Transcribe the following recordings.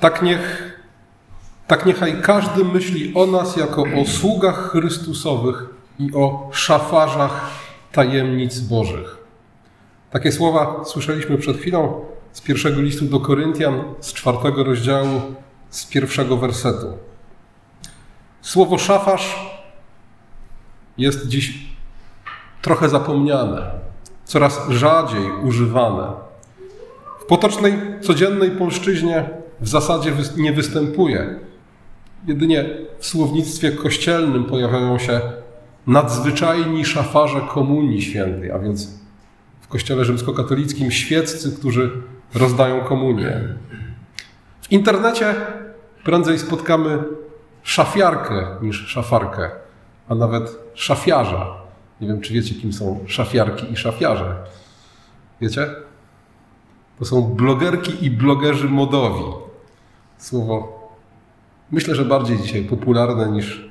Tak niech tak niechaj każdy myśli o nas jako o sługach Chrystusowych i o szafarzach tajemnic Bożych. Takie słowa słyszeliśmy przed chwilą z pierwszego listu do Koryntian, z czwartego rozdziału, z pierwszego wersetu. Słowo szafarz jest dziś trochę zapomniane, coraz rzadziej używane. W potocznej, codziennej polszczyźnie w zasadzie nie występuje. Jedynie w słownictwie kościelnym pojawiają się nadzwyczajni szafarze Komunii Świętej, a więc w kościele rzymskokatolickim świeccy, którzy rozdają komunię. W internecie prędzej spotkamy szafiarkę niż szafarkę, a nawet szafiarza. Nie wiem, czy wiecie, kim są szafiarki i szafiarze. Wiecie? To są blogerki i blogerzy modowi. Słowo myślę, że bardziej dzisiaj popularne niż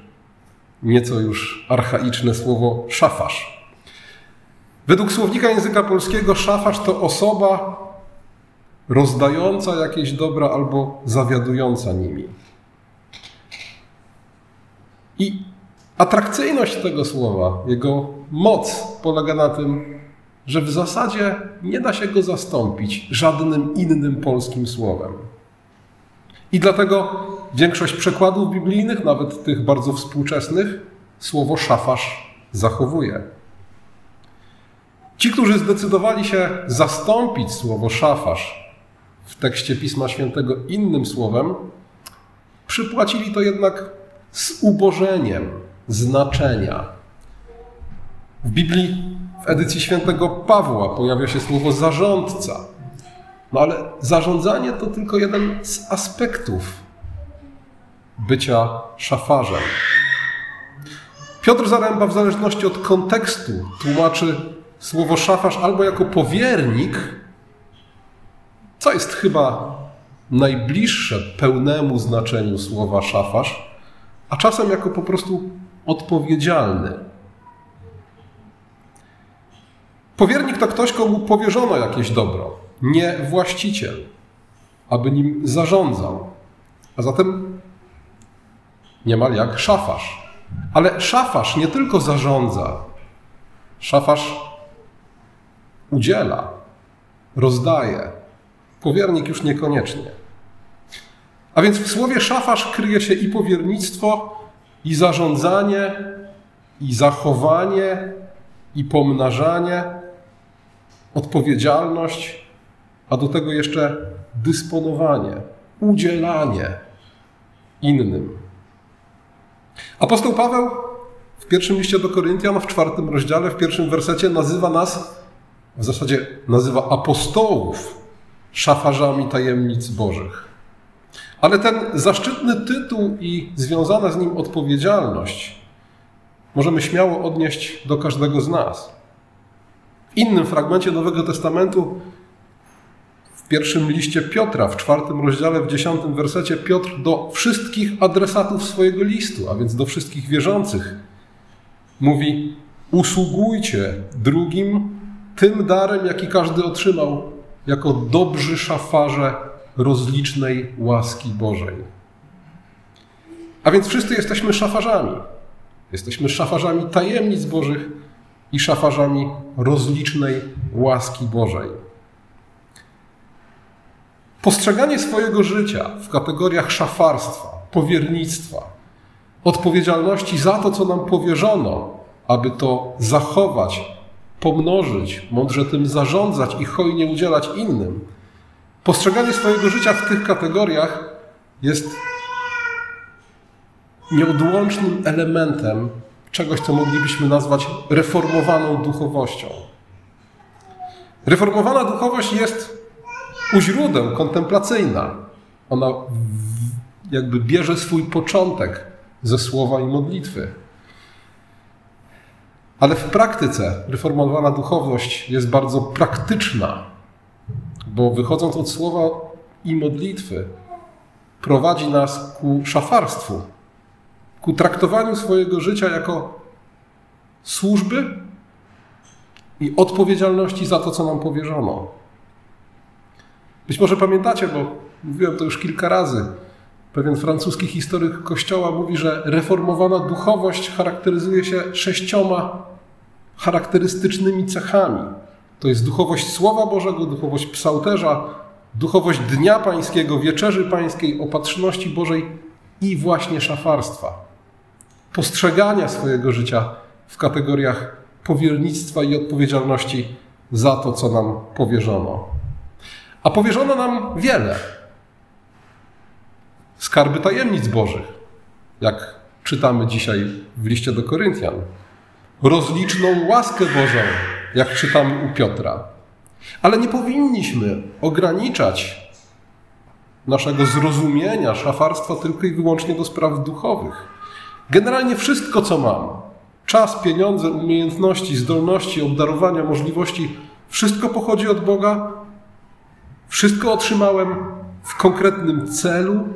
nieco już archaiczne słowo szafarz. Według słownika języka polskiego szafarz to osoba rozdająca jakieś dobra albo zawiadująca nimi. I atrakcyjność tego słowa, jego moc polega na tym, że w zasadzie nie da się go zastąpić żadnym innym polskim słowem. I dlatego większość przekładów biblijnych, nawet tych bardzo współczesnych, słowo szafarz zachowuje. Ci, którzy zdecydowali się zastąpić słowo szafarz w tekście Pisma Świętego innym słowem, przypłacili to jednak z ubożeniem znaczenia. W Biblii, w edycji świętego Pawła pojawia się słowo zarządca. No ale zarządzanie to tylko jeden z aspektów bycia szafarzem. Piotr Zaręba w zależności od kontekstu tłumaczy słowo szafarz albo jako powiernik, co jest chyba najbliższe pełnemu znaczeniu słowa szafarz, a czasem jako po prostu odpowiedzialny. Powiernik to ktoś, komu powierzono jakieś dobro, nie właściciel, aby nim zarządzał. A zatem niemal jak szafarz. Ale szafarz nie tylko zarządza, szafarz udziela, rozdaje. Powiernik już niekoniecznie. A więc w słowie szafarz kryje się i powiernictwo, i zarządzanie, i zachowanie, i pomnażanie, odpowiedzialność, a do tego jeszcze dysponowanie, udzielanie innym. Apostoł Paweł w pierwszym liście do Koryntian, w czwartym rozdziale, w pierwszym wersecie nazywa nas, w zasadzie nazywa apostołów szafarzami tajemnic Bożych. Ale ten zaszczytny tytuł i związana z nim odpowiedzialność możemy śmiało odnieść do każdego z nas. W innym fragmencie Nowego Testamentu, pierwszym liście Piotra, w czwartym rozdziale, w dziesiątym wersecie, Piotr do wszystkich adresatów swojego listu, a więc do wszystkich wierzących, mówi: Usługujcie drugim tym darem, jaki każdy otrzymał, jako dobrzy szafarze rozlicznej łaski Bożej. A więc wszyscy jesteśmy szafarzami. Jesteśmy szafarzami tajemnic Bożych i szafarzami rozlicznej łaski Bożej. Postrzeganie swojego życia w kategoriach szafarstwa, powiernictwa, odpowiedzialności za to, co nam powierzono, aby to zachować, pomnożyć, mądrze tym zarządzać i hojnie udzielać innym. Postrzeganie swojego życia w tych kategoriach jest nieodłącznym elementem czegoś, co moglibyśmy nazwać reformowaną duchowością. Reformowana duchowość jest u źródeł kontemplacyjna. Ona jakby bierze swój początek ze słowa i modlitwy. Ale w praktyce reformowana duchowość jest bardzo praktyczna, bo wychodząc od słowa i modlitwy, prowadzi nas ku szafarstwu, ku traktowaniu swojego życia jako służby i odpowiedzialności za to, co nam powierzono. Być może pamiętacie, bo Mówiłem to już kilka razy. Pewien francuski historyk Kościoła mówi, że reformowana duchowość charakteryzuje się sześcioma charakterystycznymi cechami. To jest duchowość Słowa Bożego, duchowość psałterza, duchowość Dnia Pańskiego, Wieczerzy Pańskiej, Opatrzności Bożej i właśnie szafarstwa. Postrzegania swojego życia w kategoriach powiernictwa i odpowiedzialności za to, co nam powierzono. A powierzono nam wiele. Skarby tajemnic Bożych, jak czytamy dzisiaj w liście do Koryntian. Rozliczną łaskę Bożą, jak czytamy u Piotra. Ale nie powinniśmy ograniczać naszego zrozumienia szafarstwa tylko i wyłącznie do spraw duchowych. Generalnie wszystko, co mam, czas, pieniądze, umiejętności, zdolności, obdarowania, możliwości, wszystko pochodzi od Boga. Wszystko otrzymałem w konkretnym celu,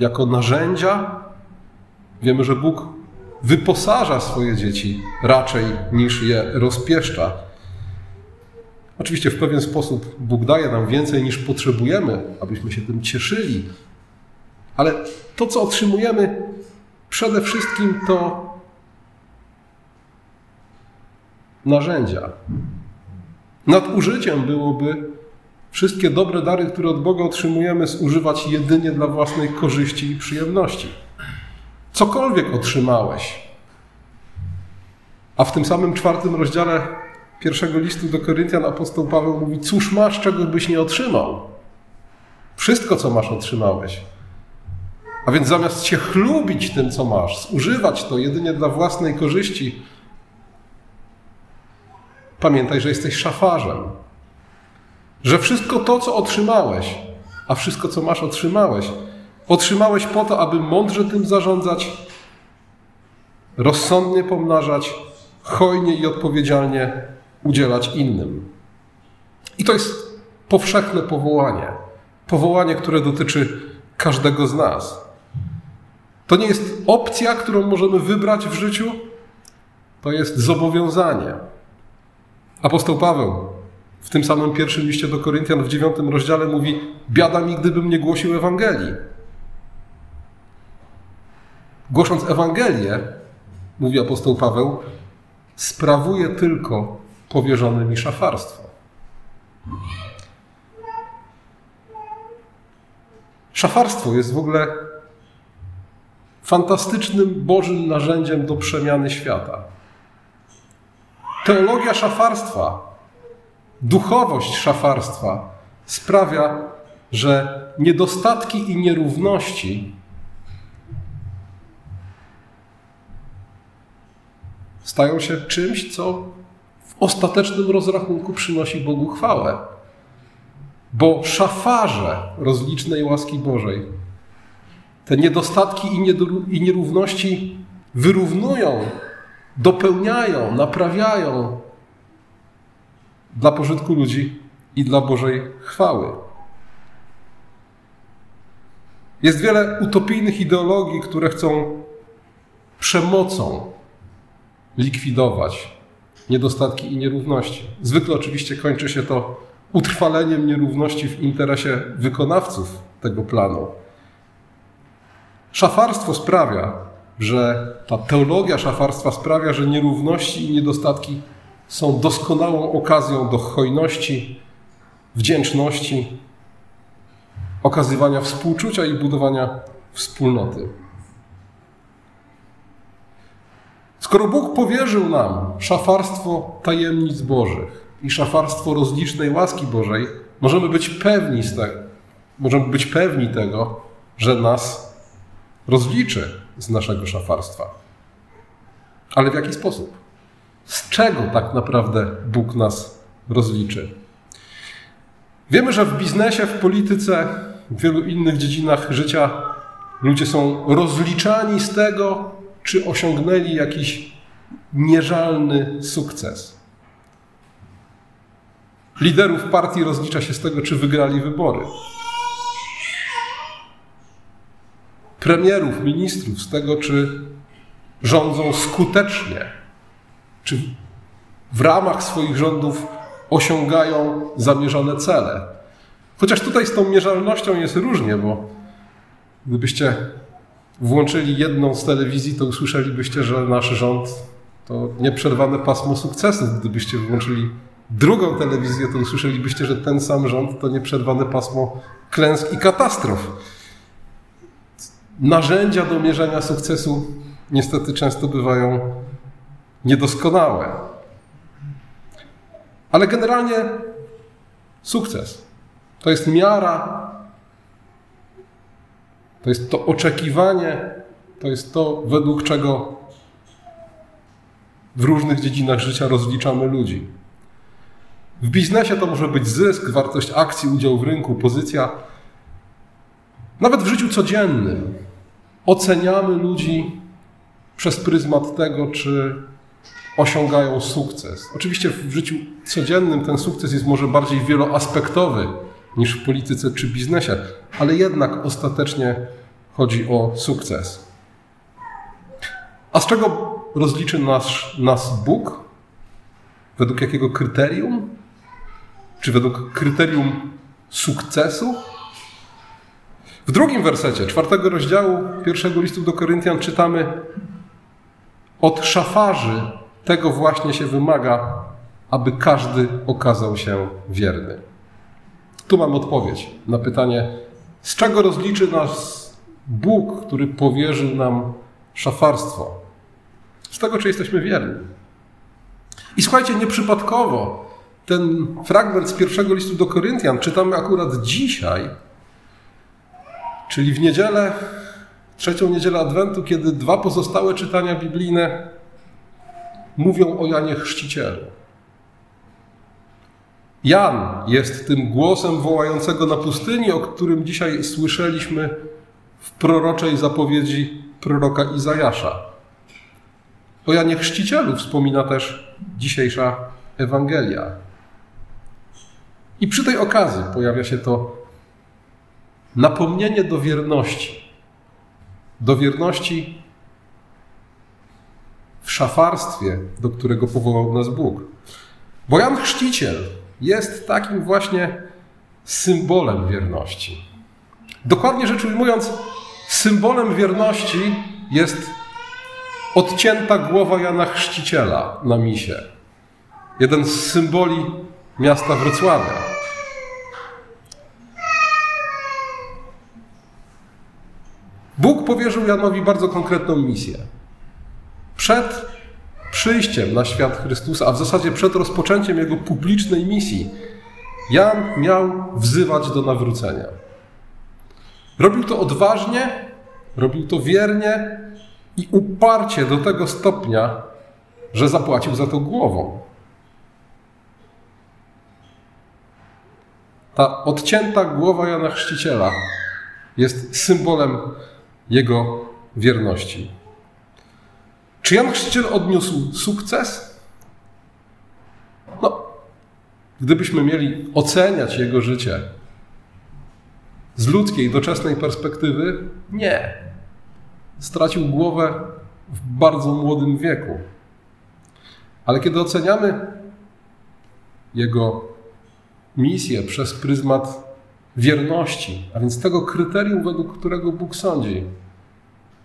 jako narzędzia. Wiemy, że Bóg wyposaża swoje dzieci raczej niż je rozpieszcza. Oczywiście w pewien sposób Bóg daje nam więcej niż potrzebujemy, abyśmy się tym cieszyli, ale to, co otrzymujemy, przede wszystkim to narzędzia. Nadużyciem byłoby wszystkie dobre dary, które od Boga otrzymujemy, zużywać jedynie dla własnej korzyści i przyjemności. Cokolwiek otrzymałeś, a w tym samym czwartym rozdziale pierwszego listu do Koryntian apostoł Paweł mówi: Cóż masz, czego byś nie otrzymał? Wszystko, co masz, otrzymałeś. A więc zamiast się chlubić tym, co masz, zużywać to jedynie dla własnej korzyści, pamiętaj, że jesteś szafarzem. Że wszystko to, co otrzymałeś, a wszystko, co masz, otrzymałeś, otrzymałeś po to, aby mądrze tym zarządzać, rozsądnie pomnażać, hojnie i odpowiedzialnie udzielać innym. I to jest powszechne powołanie. Powołanie, które dotyczy każdego z nas. To nie jest opcja, którą możemy wybrać w życiu, to jest zobowiązanie. Apostoł Paweł w tym samym pierwszym liście do Koryntian w dziewiątym rozdziale mówi: Biada mi, gdybym nie głosił Ewangelii. Głosząc Ewangelię, mówi apostoł Paweł, sprawuje tylko powierzone mi szafarstwo. Szafarstwo jest w ogóle fantastycznym Bożym narzędziem do przemiany świata. Teologia szafarstwa, duchowość szafarstwa sprawia, że niedostatki i nierówności stają się czymś, co w ostatecznym rozrachunku przynosi Bogu chwałę. Bo szafarze rozlicznej łaski Bożej te niedostatki i nierówności wyrównują, dopełniają, naprawiają dla pożytku ludzi i dla Bożej chwały. Jest wiele utopijnych ideologii, które chcą przemocą likwidować niedostatki i nierówności. Zwykle oczywiście kończy się to utrwaleniem nierówności w interesie wykonawców tego planu. Szafarstwo sprawia, że ta teologia szafarstwa sprawia, że nierówności i niedostatki są doskonałą okazją do hojności, wdzięczności, okazywania współczucia i budowania wspólnoty. Skoro Bóg powierzył nam szafarstwo tajemnic Bożych i szafarstwo rozlicznej łaski Bożej, możemy być pewni z tego, możemy być pewni tego, że nas rozliczy z naszego szafarstwa. Ale w jaki sposób? Z czego tak naprawdę Bóg nas rozliczy? Wiemy, że w biznesie, w polityce, w wielu innych dziedzinach życia ludzie są rozliczani z tego, czy osiągnęli jakiś mierzalny sukces. Liderów partii rozlicza się z tego, czy wygrali wybory. Premierów, ministrów z tego, czy rządzą skutecznie, czy w ramach swoich rządów osiągają zamierzone cele. Chociaż tutaj z tą mierzalnością jest różnie, bo gdybyście włączyli jedną z telewizji, to usłyszelibyście, że nasz rząd to nieprzerwane pasmo sukcesu. Gdybyście włączyli drugą telewizję, to usłyszelibyście, że ten sam rząd to nieprzerwane pasmo klęsk i katastrof. Narzędzia do mierzenia sukcesu niestety często bywają niedoskonałe. Ale generalnie sukces to jest miara, to jest to oczekiwanie, to jest to, według czego w różnych dziedzinach życia rozliczamy ludzi. W biznesie to może być zysk, wartość akcji, udział w rynku, pozycja. Nawet w życiu codziennym oceniamy ludzi przez pryzmat tego, czy osiągają sukces. Oczywiście w życiu codziennym ten sukces jest może bardziej wieloaspektowy niż w polityce czy biznesie, ale jednak ostatecznie chodzi o sukces. A z czego rozliczy nas, nas Bóg? Według jakiego kryterium? Czy według kryterium sukcesu? W drugim wersecie czwartego rozdziału pierwszego listu do Koryntian czytamy: Od szafarzy tego właśnie się wymaga, aby każdy okazał się wierny. Tu mam odpowiedź na pytanie, z czego rozliczy nas Bóg, który powierzył nam szafarstwo? Z tego, czy jesteśmy wierni. I słuchajcie, nieprzypadkowo ten fragment z pierwszego listu do Koryntian czytamy akurat dzisiaj, czyli w niedzielę, trzecią niedzielę Adwentu, kiedy dwa pozostałe czytania biblijne mówią o Janie Chrzcicielu. Jan jest tym głosem wołającego na pustyni, o którym dzisiaj słyszeliśmy w proroczej zapowiedzi proroka Izajasza. O Janie Chrzcicielu wspomina też dzisiejsza Ewangelia. I przy tej okazji pojawia się to napomnienie do wierności. Do wierności szafarstwie, do którego powołał nas Bóg. Bo Jan Chrzciciel jest takim właśnie symbolem wierności. Dokładnie rzecz ujmując, symbolem wierności jest odcięta głowa Jana Chrzciciela na misie. Jeden z symboli miasta Wrocławia. Bóg powierzył Janowi bardzo konkretną misję. Przed przyjściem na świat Chrystusa, a w zasadzie przed rozpoczęciem jego publicznej misji, Jan miał wzywać do nawrócenia. Robił to odważnie, robił to wiernie i uparcie do tego stopnia, że zapłacił za to głową. Ta odcięta głowa Jana Chrzciciela jest symbolem jego wierności. Czy Jan Chrzciciel odniósł sukces? No, gdybyśmy mieli oceniać jego życie z ludzkiej, doczesnej perspektywy, nie. Stracił głowę w bardzo młodym wieku. Ale kiedy oceniamy jego misję przez pryzmat wierności, a więc tego kryterium, według którego Bóg sądzi,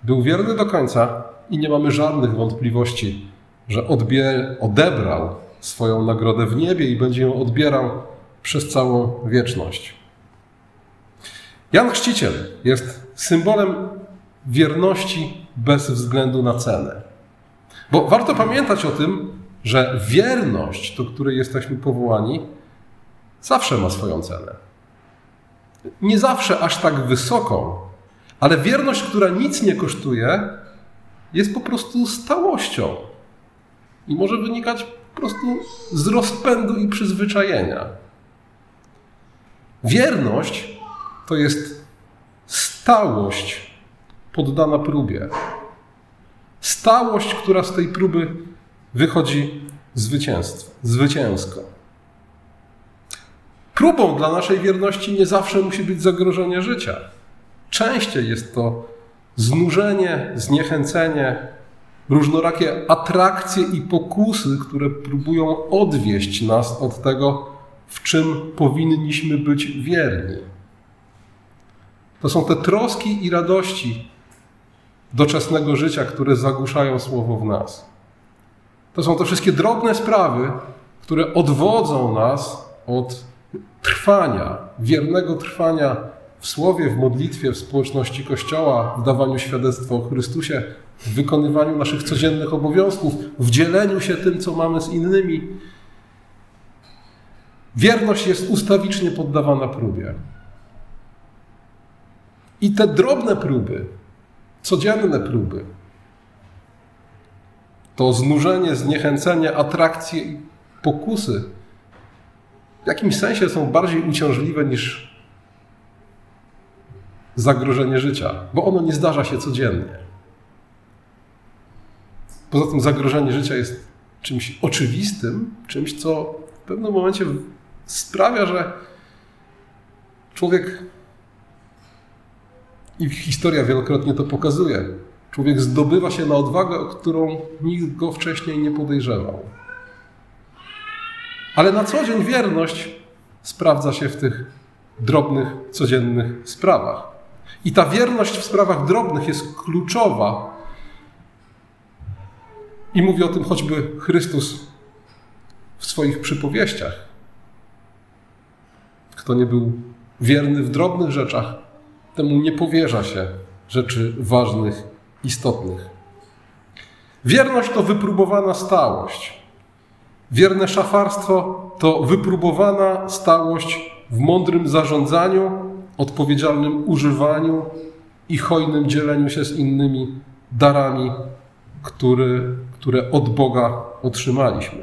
był wierny do końca i nie mamy żadnych wątpliwości, że odebrał swoją nagrodę w niebie i będzie ją odbierał przez całą wieczność. Jan Chrzciciel jest symbolem wierności bez względu na cenę. Bo warto pamiętać o tym, że wierność, do której jesteśmy powołani, zawsze ma swoją cenę. Nie zawsze aż tak wysoką, ale wierność, która nic nie kosztuje, jest po prostu stałością i może wynikać po prostu z rozpędu i przyzwyczajenia. Wierność to jest stałość poddana próbie. Stałość, która z tej próby wychodzi zwycięsko. Próbą dla naszej wierności nie zawsze musi być zagrożenie życia. Częściej jest to znużenie, zniechęcenie, różnorakie atrakcje i pokusy, które próbują odwieść nas od tego, w czym powinniśmy być wierni. To są te troski i radości doczesnego życia, które zagłuszają słowo w nas. To są te wszystkie drobne sprawy, które odwodzą nas od trwania, wiernego trwania w słowie, w modlitwie, w społeczności Kościoła, w dawaniu świadectwa o Chrystusie, w wykonywaniu naszych codziennych obowiązków, w dzieleniu się tym, co mamy z innymi. Wierność jest ustawicznie poddawana próbie. I te drobne próby, codzienne próby, to znużenie, zniechęcenie, atrakcje i pokusy w jakimś sensie są bardziej uciążliwe niż zagrożenie życia, bo ono nie zdarza się codziennie. Poza tym zagrożenie życia jest czymś oczywistym, czymś, co w pewnym momencie sprawia, że człowiek, i historia wielokrotnie to pokazuje, człowiek zdobywa się na odwagę, o którą nikt go wcześniej nie podejrzewał. Ale na co dzień wierność sprawdza się w tych drobnych, codziennych sprawach. I ta wierność w sprawach drobnych jest kluczowa. I mówi o tym choćby Chrystus w swoich przypowieściach. Kto nie był wierny w drobnych rzeczach, temu nie powierza się rzeczy ważnych, istotnych. Wierność to wypróbowana stałość. Wierne szafarstwo to wypróbowana stałość w mądrym zarządzaniu, odpowiedzialnym używaniu i hojnym dzieleniu się z innymi darami, który, które od Boga otrzymaliśmy.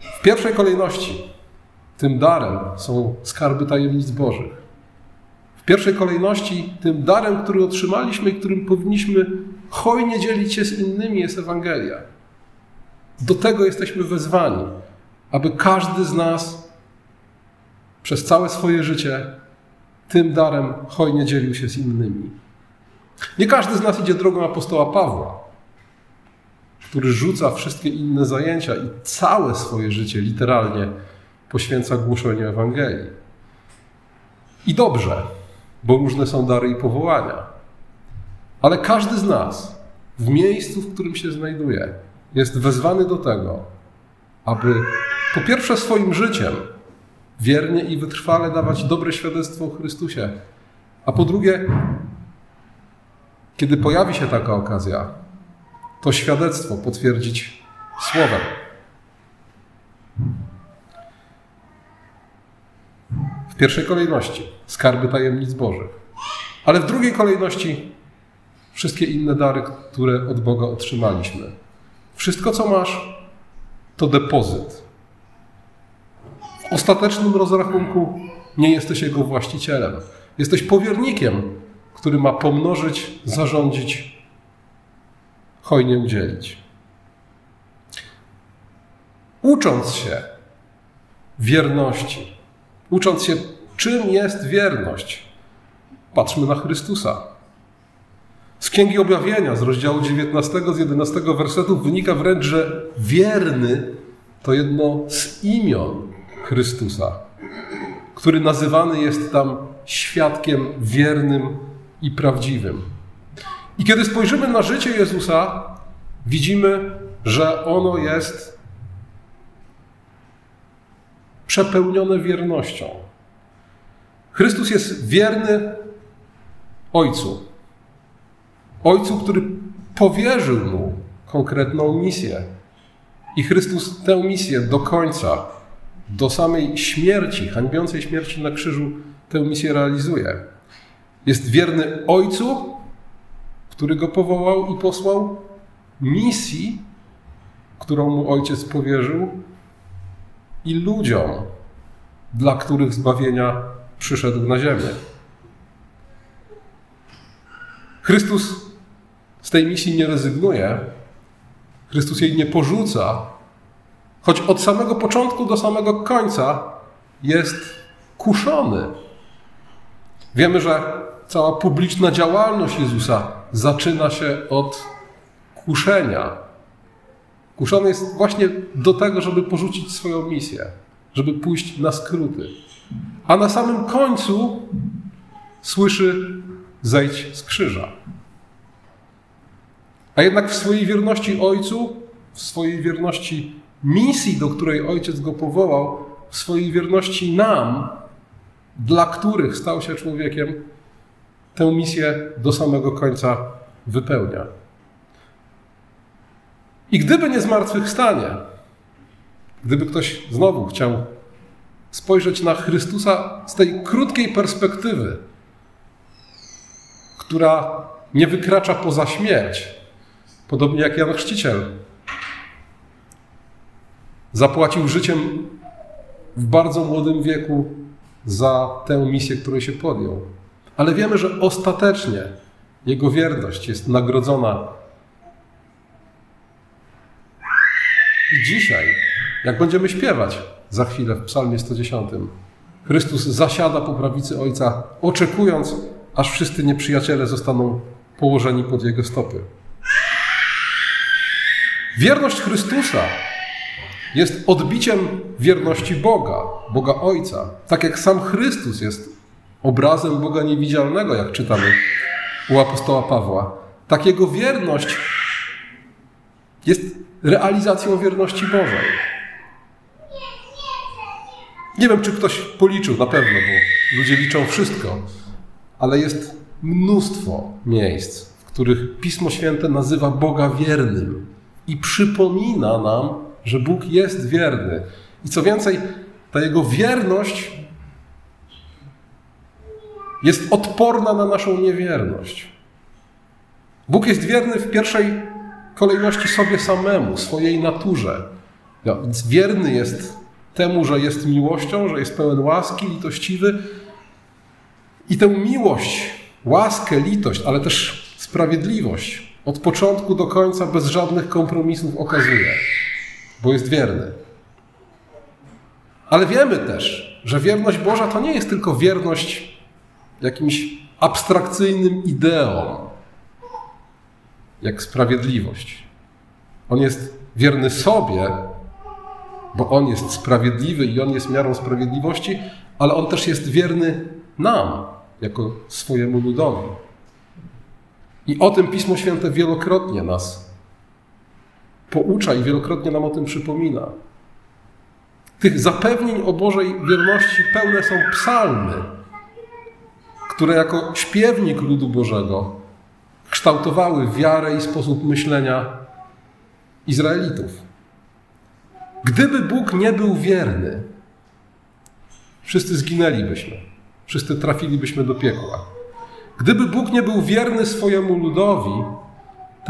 W pierwszej kolejności tym darem są skarby tajemnic Bożych. W pierwszej kolejności tym darem, który otrzymaliśmy i którym powinniśmy hojnie dzielić się z innymi, jest Ewangelia. Do tego jesteśmy wezwani, aby każdy z nas przez całe swoje życie tym darem hojnie dzielił się z innymi. Nie każdy z nas idzie drogą apostoła Pawła, który rzuca wszystkie inne zajęcia i całe swoje życie literalnie poświęca głoszeniu Ewangelii. I dobrze, bo różne są dary i powołania. Ale każdy z nas w miejscu, w którym się znajduje, jest wezwany do tego, aby po pierwsze swoim życiem wiernie i wytrwale dawać dobre świadectwo o Chrystusie, a po drugie, kiedy pojawi się taka okazja, to świadectwo potwierdzić słowem. W pierwszej kolejności skarby tajemnic Bożych, ale w drugiej kolejności wszystkie inne dary, które od Boga otrzymaliśmy. Wszystko, co masz, to depozyt. W ostatecznym rozrachunku nie jesteś jego właścicielem. Jesteś powiernikiem, który ma pomnożyć, zarządzić, hojnie udzielić. Ucząc się wierności, ucząc się, czym jest wierność, patrzmy na Chrystusa. Z Księgi Objawienia, z rozdziału 19, z 11 wersetu wynika wręcz, że wierny to jedno z imion Chrystusa, który nazywany jest tam świadkiem wiernym i prawdziwym. I kiedy spojrzymy na życie Jezusa, widzimy, że ono jest przepełnione wiernością. Chrystus jest wierny Ojcu. Ojcu, który powierzył mu konkretną misję. I Chrystus tę misję do końca, do samej śmierci, hańbiącej śmierci na krzyżu, tę misję realizuje. Jest wierny Ojcu, który go powołał i posłał, misji, którą mu Ojciec powierzył, i ludziom, dla których zbawienia przyszedł na ziemię. Chrystus z tej misji nie rezygnuje, Chrystus jej nie porzuca, choć od samego początku do samego końca jest kuszony. Wiemy, że cała publiczna działalność Jezusa zaczyna się od kuszenia. Kuszony jest właśnie do tego, żeby porzucić swoją misję, żeby pójść na skróty. A na samym końcu słyszy: zejdź z krzyża. A jednak w swojej wierności Ojcu, w swojej wierności misji, do której Ojciec go powołał, w swojej wierności nam, dla których stał się człowiekiem, tę misję do samego końca wypełnia. I gdyby nie zmartwychwstanie, gdyby ktoś znowu chciał spojrzeć na Chrystusa z tej krótkiej perspektywy, która nie wykracza poza śmierć, podobnie jak Jan Chrzciciel, zapłacił życiem w bardzo młodym wieku za tę misję, której się podjął. Ale wiemy, że ostatecznie jego wierność jest nagrodzona. I dzisiaj, jak będziemy śpiewać za chwilę w Psalmie 110, Chrystus zasiada po prawicy Ojca, oczekując, aż wszyscy nieprzyjaciele zostaną położeni pod jego stopy. Wierność Chrystusa jest odbiciem wierności Boga, Boga Ojca. Tak jak sam Chrystus jest obrazem Boga niewidzialnego, jak czytamy u apostoła Pawła, tak jego wierność jest realizacją wierności Bożej. Nie wiem, czy ktoś policzył, na pewno, bo ludzie liczą wszystko, ale jest mnóstwo miejsc, w których Pismo Święte nazywa Boga wiernym i przypomina nam, że Bóg jest wierny. I co więcej, ta Jego wierność jest odporna na naszą niewierność. Bóg jest wierny w pierwszej kolejności sobie samemu, swojej naturze. No, więc wierny jest temu, że jest miłością, że jest pełen łaski, litościwy. I tę miłość, łaskę, litość, ale też sprawiedliwość od początku do końca bez żadnych kompromisów okazuje, bo jest wierny. Ale wiemy też, że wierność Boża to nie jest tylko wierność jakimś abstrakcyjnym ideom, jak sprawiedliwość. On jest wierny sobie, bo On jest sprawiedliwy i On jest miarą sprawiedliwości, ale On też jest wierny nam, jako swojemu ludowi. I o tym Pismo Święte wielokrotnie nas poucza i wielokrotnie nam o tym przypomina. Tych zapewnień o Bożej wierności pełne są psalmy, które jako śpiewnik ludu Bożego kształtowały wiarę i sposób myślenia Izraelitów. Gdyby Bóg nie był wierny, wszyscy zginęlibyśmy, wszyscy trafilibyśmy do piekła. Gdyby Bóg nie był wierny swojemu ludowi,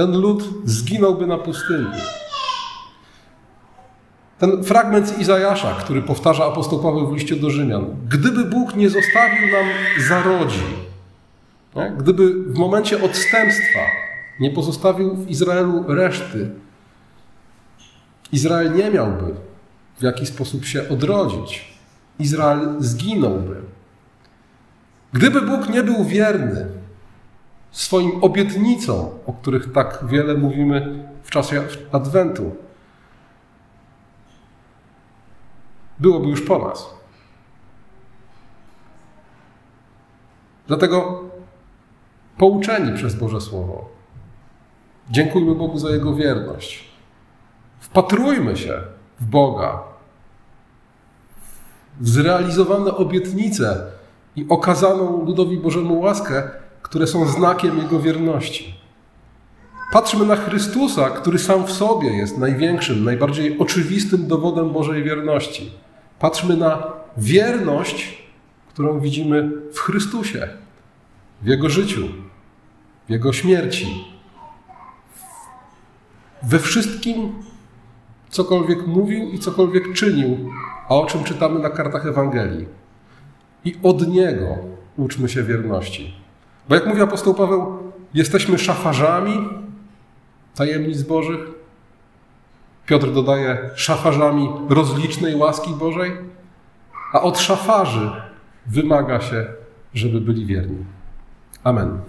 ten lud zginąłby na pustyni. Ten fragment z Izajasza, który powtarza apostoł Paweł w liście do Rzymian. Gdyby Bóg nie zostawił nam zarodzi, gdyby w momencie odstępstwa nie pozostawił w Izraelu reszty, Izrael nie miałby w jaki sposób się odrodzić. Izrael zginąłby. Gdyby Bóg nie był wierny swoim obietnicom, o których tak wiele mówimy w czasie Adwentu, byłoby już po nas. Dlatego pouczeni przez Boże Słowo, dziękujmy Bogu za Jego wierność. Wpatrujmy się w Boga, w zrealizowane obietnice i okazaną ludowi Bożemu łaskę, które są znakiem Jego wierności. Patrzmy na Chrystusa, który sam w sobie jest największym, najbardziej oczywistym dowodem Bożej wierności. Patrzmy na wierność, którą widzimy w Chrystusie, w Jego życiu, w Jego śmierci, we wszystkim, cokolwiek mówił i cokolwiek czynił, a o czym czytamy na kartach Ewangelii. I od Niego uczmy się wierności. Bo jak mówi apostoł Paweł, jesteśmy szafarzami tajemnic Bożych. Piotr dodaje szafarzami rozlicznej łaski Bożej, a od szafarzy wymaga się, żeby byli wierni. Amen.